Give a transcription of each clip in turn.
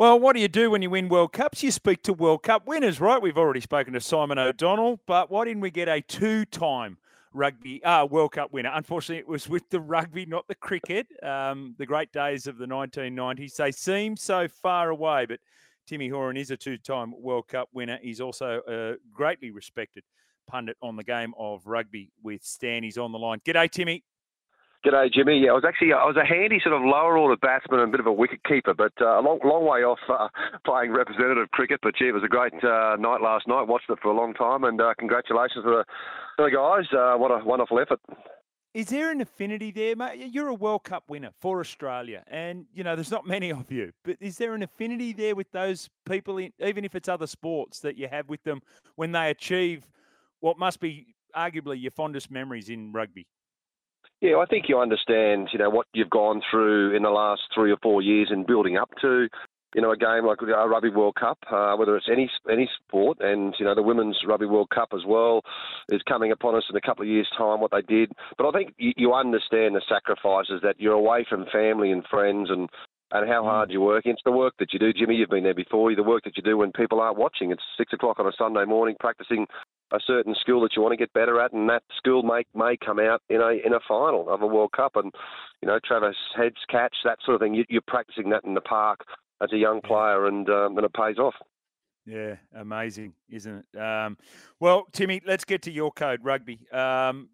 Well, what do you do when you win World Cups? You speak to World Cup winners, right? We've already spoken to Simon O'Donnell, but why didn't we get a two-time rugby uh, World Cup winner? Unfortunately, it was with the rugby, not the cricket. Um, the great days of the 1990s. They seem so far away, but Timmy Horan is a two-time World Cup winner. He's also a greatly respected pundit on the game of rugby with Stan. He's on the line. G'day, Timmy. G'day, Jimmy. Yeah, I was actually I was a handy sort of lower order batsman and a bit of a wicket keeper, but uh, a long long way off uh, playing representative cricket. But gee, it was a great uh, night last night. Watched it for a long time, and uh, congratulations to the, to the guys. Uh, what a wonderful effort. Is there an affinity there, mate? You're a World Cup winner for Australia, and you know there's not many of you. But is there an affinity there with those people, in, even if it's other sports, that you have with them when they achieve what must be arguably your fondest memories in rugby? Yeah, I think you understand, you know, what you've gone through in the last three or four years in building up to, you know, a game like the Rugby World Cup, uh, whether it's any any sport, and you know, the Women's Rugby World Cup as well is coming upon us in a couple of years' time. What they did, but I think you, you understand the sacrifices that you're away from family and friends and and how hard you work. It's the work that you do, Jimmy. You've been there before. The work that you do when people aren't watching. It's six o'clock on a Sunday morning, practicing a certain skill that you want to get better at, and that skill may may come out in a in a final of a World Cup. And you know, Travis Head's catch that sort of thing. You, are practicing that in the park as a young player, and um, and it pays off. Yeah, amazing, isn't it? Um, well, Timmy, let's get to your code rugby. Um,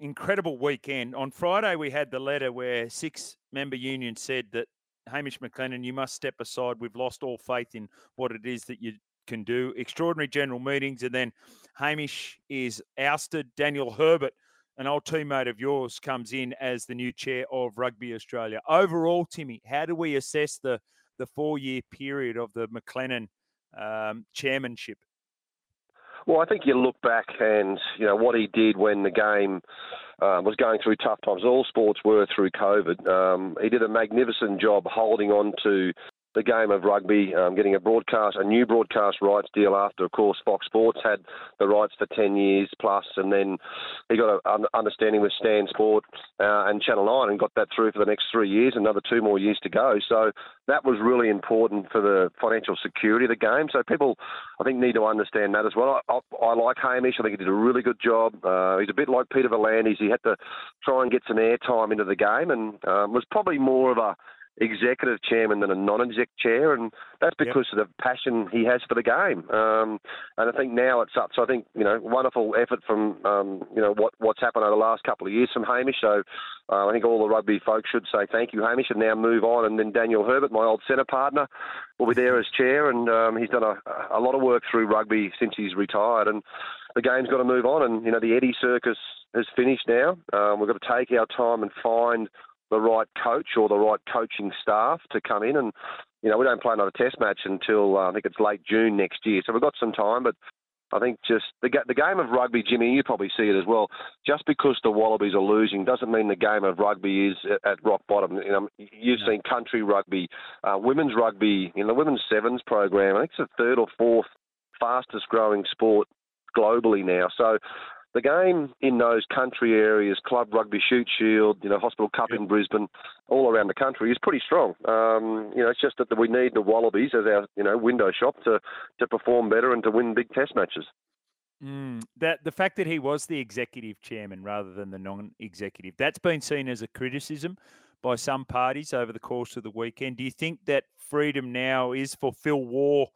incredible weekend. On Friday, we had the letter where six member unions said that Hamish McLennan, you must step aside. We've lost all faith in what it is that you can do. Extraordinary general meetings, and then Hamish is ousted. Daniel Herbert, an old teammate of yours, comes in as the new chair of Rugby Australia. Overall, Timmy, how do we assess the the four year period of the McLennan um, chairmanship? Well, I think you look back and you know what he did when the game um, was going through tough times. All sports were through COVID. Um, he did a magnificent job holding on to the game of rugby, um, getting a broadcast, a new broadcast rights deal after, of course, Fox Sports had the rights for 10 years plus, and then he got an understanding with Stan Sport uh, and Channel 9 and got that through for the next three years, another two more years to go. So that was really important for the financial security of the game. So people, I think, need to understand that as well. I, I, I like Hamish. I think he did a really good job. Uh, he's a bit like Peter V'landys. He had to try and get some airtime into the game and um, was probably more of a executive chairman than a non-exec chair, and that's because yep. of the passion he has for the game. Um, and I think now it's up. So I think you know, wonderful effort from um, you know what what's happened over the last couple of years from Hamish. So uh, I think all the rugby folks should say thank you, Hamish, and now move on. And then Daniel Herbert, my old centre partner, will be there as chair, and um, he's done a, a lot of work through rugby since he's retired, and the game's got to move on. And you know, the Eddie circus has finished now. Um, we've got to take our time and find the right coach or the right coaching staff to come in. And, you know, we don't play another test match until uh, I think it's late June next year. So we've got some time, but I think just the, the game of rugby, Jimmy, you probably see it as well. Just because the Wallabies are losing doesn't mean the game of rugby is at, at rock bottom. You know, you've seen country rugby, uh, women's rugby, in the women's sevens program. I think it's the third or fourth fastest growing sport globally now. So the game in those country areas, club rugby, Shute Shield, you know, hospital cup in Brisbane, all around the country is pretty strong. Um, you know, it's just that we need the Wallabies as our, you know, window shop to, to perform better and to win big test matches. Mm, that the fact that he was the executive chairman rather than the non-executive, that's been seen as a criticism by some parties over the course of the weekend. Do you think that freedom now is for Phil Waugh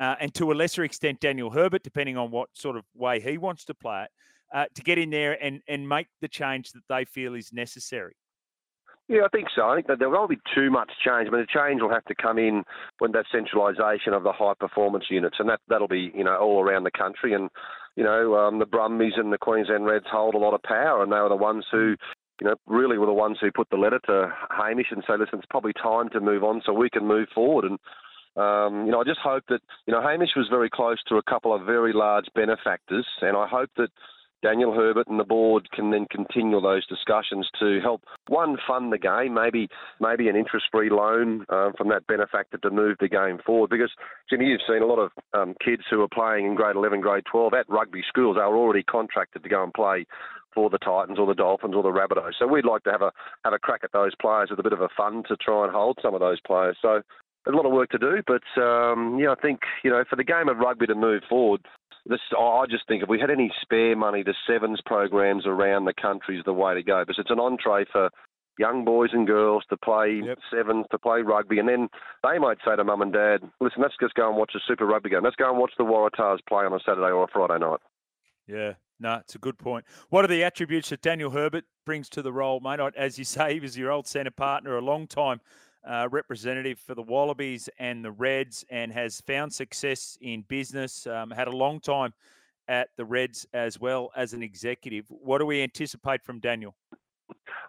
uh, and to a lesser extent Daniel Herbert, depending on what sort of way he wants to play it, uh, to get in there and and make the change that they feel is necessary. Yeah, I think so. I think that there won't be too much change. I mean, the change will have to come in when that centralisation of the high performance units, and that that'll be you know all around the country. And you know, um, the Brumbies and the Queensland Reds hold a lot of power, and they were the ones who you know, really were the ones who put the letter to Hamish and say, listen, it's probably time to move on so we can move forward. And, um, you know, I just hope that, you know, Hamish was very close to a couple of very large benefactors, and I hope that Daniel Herbert and the board can then continue those discussions to help one fund the game, maybe maybe an interest-free loan um, from that benefactor to move the game forward. Because Jimmy, you've seen a lot of um, kids who are playing in grade 11, grade 12 at rugby schools. They were already contracted to go and play for the Titans or the Dolphins or the Rabbitohs. So we'd like to have a have a crack at those players with a bit of a fund to try and hold some of those players. So there's a lot of work to do, but um, yeah, I think you know for the game of rugby to move forward, this I just think if we had any spare money, the sevens programs around the country is the way to go because it's an entree for young boys and girls to play yep. sevens, to play rugby, and then they might say to mum and dad, "Listen, let's just go and watch a Super Rugby game. Let's go and watch the Waratahs play on a Saturday or a Friday night." Yeah, no, it's a good point. What are the attributes that Daniel Herbert brings to the role, mate? As you say, he was your old centre partner, a long time uh, representative for the Wallabies and the Reds, and has found success in business. Um, had a long time at the Reds as well as an executive. What do we anticipate from Daniel?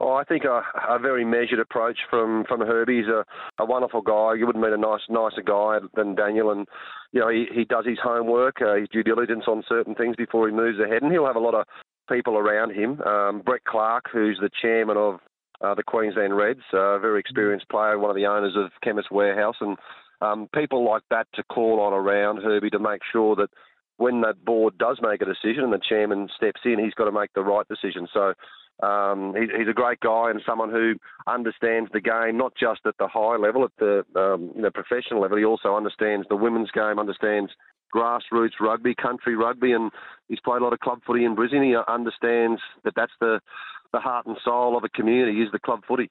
Oh, I think a, a very measured approach from from Herbie. He's a, a wonderful guy. You wouldn't meet a nice nicer guy than Daniel, and you know he, he does his homework, uh, his due diligence on certain things before he moves ahead, and he'll have a lot of people around him. Um, Brett Clark, who's the chairman of uh, the Queensland Reds, a very experienced player, one of the owners of Chemist Warehouse, and um, people like that to call on around Herbie to make sure that when that board does make a decision and the chairman steps in, he's got to make the right decision. So um, he's, he's, a great guy and someone who understands the game, not just at the high level, at the um, you know, professional level. He also understands the women's game, understands grassroots rugby, country rugby, and he's played a lot of club footy in Brisbane. He understands that that's the, the heart and soul of a community is the club footy.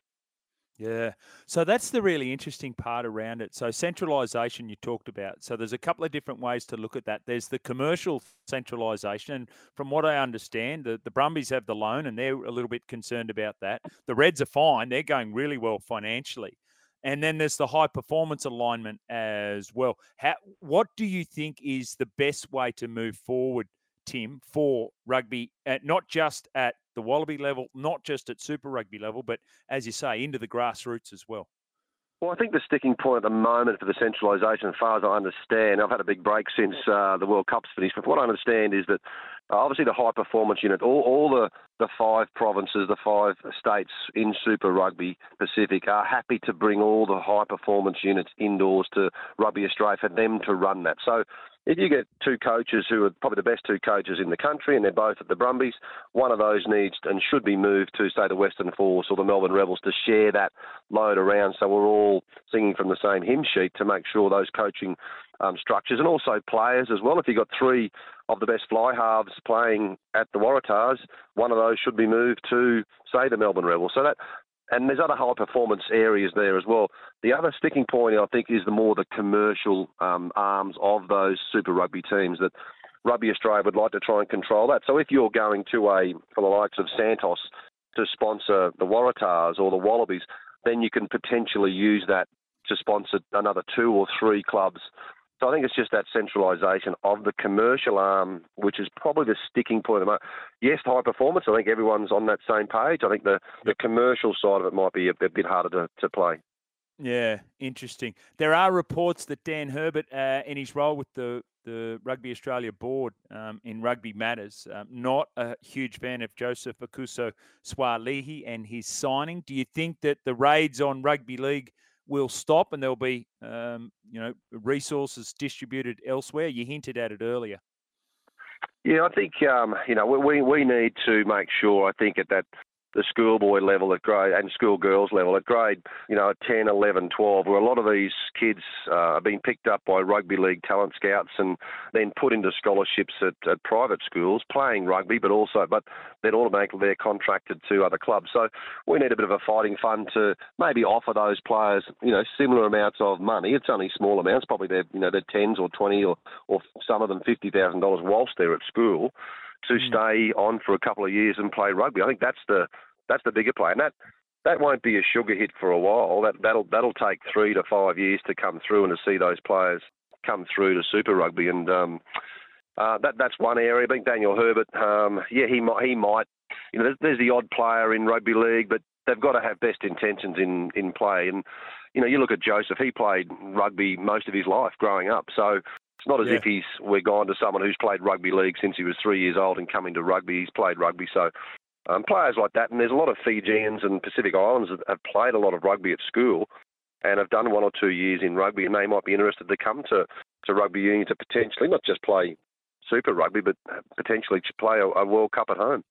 Yeah. So that's the really interesting part around it. So centralisation you talked about. So there's a couple of different ways to look at that. There's the commercial centralisation. And from what I understand, the, the Brumbies have the loan and they're a little bit concerned about that. The Reds are fine. They're going really well financially. And then there's the high performance alignment as well. How, what do you think is the best way to move forward, Tim, for rugby, at, not just at the Wallaby level, not just at Super Rugby level, but as you say, into the grassroots as well? Well, I think the sticking point at the moment for the centralisation, as far as I understand, I've had a big break since uh, the World Cup's finished, but what I understand is that uh, obviously the high performance unit, all, all the, the five provinces, the five states in Super Rugby Pacific are happy to bring all the high performance units indoors to Rugby Australia for them to run that. So if you get two coaches who are probably the best two coaches in the country and they're both at the Brumbies, one of those needs and should be moved to, say, the Western Force or the Melbourne Rebels to share that load around so we're all singing from the same hymn sheet to make sure those coaching um, structures and also players as well. If you've got three of the best fly halves playing at the Waratahs, one of those should be moved to, say, the Melbourne Rebels. So that and there's other high performance areas there as well. The other sticking point, I think, is the more the commercial um, arms of those Super Rugby teams that Rugby Australia would like to try and control that. So if you're going to a for the likes of Santos to sponsor the Waratahs or the Wallabies, then you can potentially use that to sponsor another two or three clubs so I think it's just that centralisation of the commercial arm, which is probably the sticking point. Of the yes, high performance. I think everyone's on that same page. I think the, the commercial side of it might be a, a bit harder to, to play. Yeah, interesting. There are reports that Dan Herbert, uh, in his role with the the Rugby Australia board um, in Rugby Matters, um, not a huge fan of Joseph Aukuso Suaalii and his signing. Do you think that the raids on rugby league will stop and there'll be um, you know resources distributed elsewhere. You hinted at it earlier. Yeah, I think um, you know we we need to make sure. I think at that the schoolboy level at grade and schoolgirls level at grade, you know, 10, 11, 12, where a lot of these kids uh, are being picked up by rugby league talent scouts and then put into scholarships at, at private schools playing rugby, but also, but then automatically they're contracted to other clubs. So we need a bit of a fighting fund to maybe offer those players, you know, similar amounts of money. It's only small amounts, probably they're, you know, they're tens or 20 or, or some of them $50,000 whilst they're at school to mm. stay on for a couple of years and play rugby. I think that's the that's the bigger play, and that that won't be a sugar hit for a while. That that'll that'll take three to five years to come through and to see those players come through to Super Rugby, and um, uh, that that's one area. I think Daniel Herbert, um, yeah, he might he might. You know, there's, there's the odd player in rugby league, but they've got to have best intentions in in play. And you know, you look at Joseph; he played rugby most of his life growing up, so not as yeah. if he's we're gone to someone who's played rugby league since he was three years old and coming to rugby. He's played rugby, so um, players like that. And there's a lot of Fijians and Pacific Islanders that have played a lot of rugby at school and have done one or two years in rugby, and they might be interested to come to to rugby union to potentially not just play Super Rugby, but potentially to play a, a World Cup at home.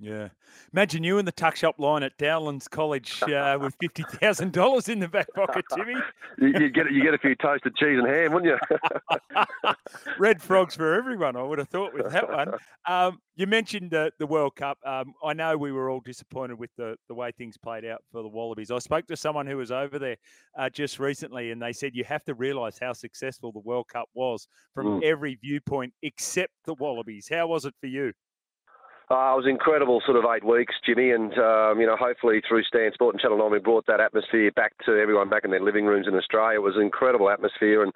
Yeah. Imagine you in the tuck shop line at Downlands College uh, with fifty thousand dollars in the back pocket, Timmy. you, you, get you get a few toasted cheese and ham, wouldn't you? Red frogs for everyone. I would have thought with that one. Um, you mentioned uh, the World Cup. Um, I know we were all disappointed with the the way things played out for the Wallabies. I spoke to someone who was over there uh, just recently, and they said you have to realise how successful the World Cup was from mm. every viewpoint except the Wallabies. How was it for you? Uh, it was incredible sort of eight weeks, Jimmy, and um, you know hopefully through Stan Sport and Channel 9 we brought that atmosphere back to everyone back in their living rooms in Australia. It was an incredible atmosphere, and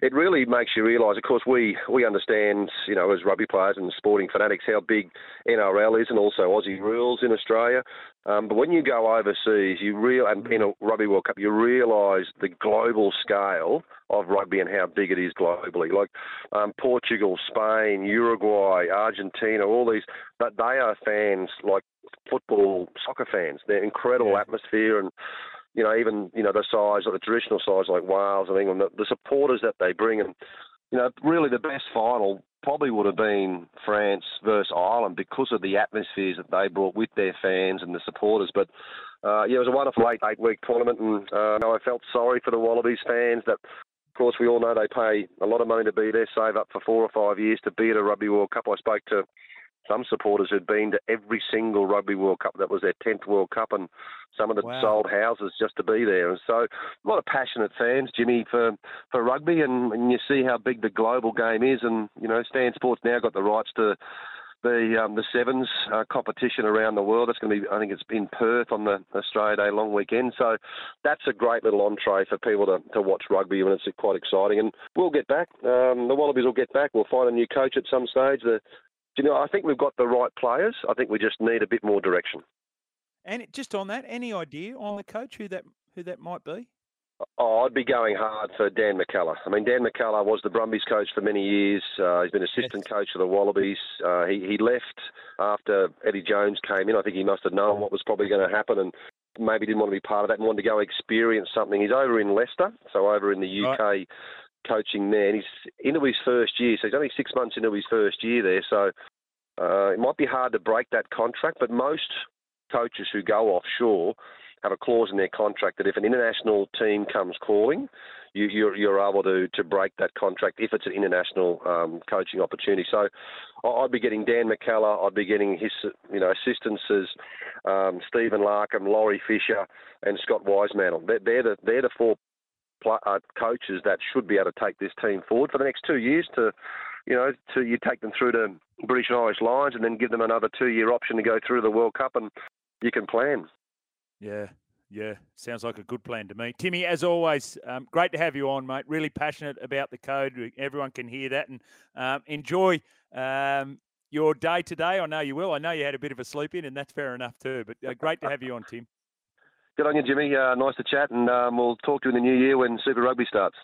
it really makes you realise. Of course, we we understand, you know, as rugby players and sporting fanatics, how big NRL is, and also Aussie rules in Australia. Um, but when you go overseas, you real and in a Rugby World Cup, you realise the global scale of rugby and how big it is globally. Like um, Portugal, Spain, Uruguay, Argentina, all these, but they are fans like football, soccer fans. They're incredible yeah. atmosphere and you know, even you know the size, like the traditional size, like Wales and England, the, the supporters that they bring, and you know, really the best final probably would have been France versus Ireland because of the atmospheres that they brought with their fans and the supporters. But uh, yeah, it was a wonderful eight eight week tournament, and uh, I felt sorry for the Wallabies fans. That, of course, we all know they pay a lot of money to be there, save up for four or five years to be at a Rugby World Cup. I spoke to some supporters who'd been to every single Rugby World Cup. That was their 10th World Cup, and some of them wow. sold houses just to be there. And so, a lot of passionate fans, Jimmy, for, for rugby, and, and you see how big the global game is. And, you know, Stan Sports now got the rights to the um, the sevens uh, competition around the world. It's going to be, I think it's in Perth on the Australia Day long weekend. So that's a great little entree for people to, to watch rugby, and it's quite exciting. And we'll get back. Um, the Wallabies will get back. We'll find a new coach at some stage. The you know, I think we've got the right players. I think we just need a bit more direction. And just on that, any idea on the coach who that who that might be? Oh, I'd be going hard for Dan McKellar. I mean, Dan McKellar was the Brumbies coach for many years. Uh, he's been assistant coach of the Wallabies. Uh, he, he left after Eddie Jones came in. I think he must have known what was probably going to happen and maybe didn't want to be part of that and wanted to go experience something. He's over in Leicester, so over in the UK. Right coaching there, and he's into his first year, so he's only six months into his first year there. So uh, it might be hard to break that contract, but most coaches who go offshore have a clause in their contract that if an international team comes calling, you, you're, you're able to, to break that contract if it's an international um, coaching opportunity. So I'd be getting Dan McKellar, I'd be getting his you know assistants as um, Stephen Larkham, Laurie Fisher, and Scott Wiseman. They're, they're the they're the four uh, coaches that should be able to take this team forward for the next two years to, you know, to you take them through to British and Irish Lions and then give them another two-year option to go through the World Cup and you can plan. Yeah, yeah, sounds like a good plan to me. Timmy, as always, um, great to have you on, mate. Really passionate about the code. Everyone can hear that and um, enjoy um, your day today. I know you will. I know you had a bit of a sleep in, and that's fair enough too. But uh, great to have you on, Tim. Good on you, Jimmy. Uh, nice to chat, and um, we'll talk to you in the new year when Super Rugby starts.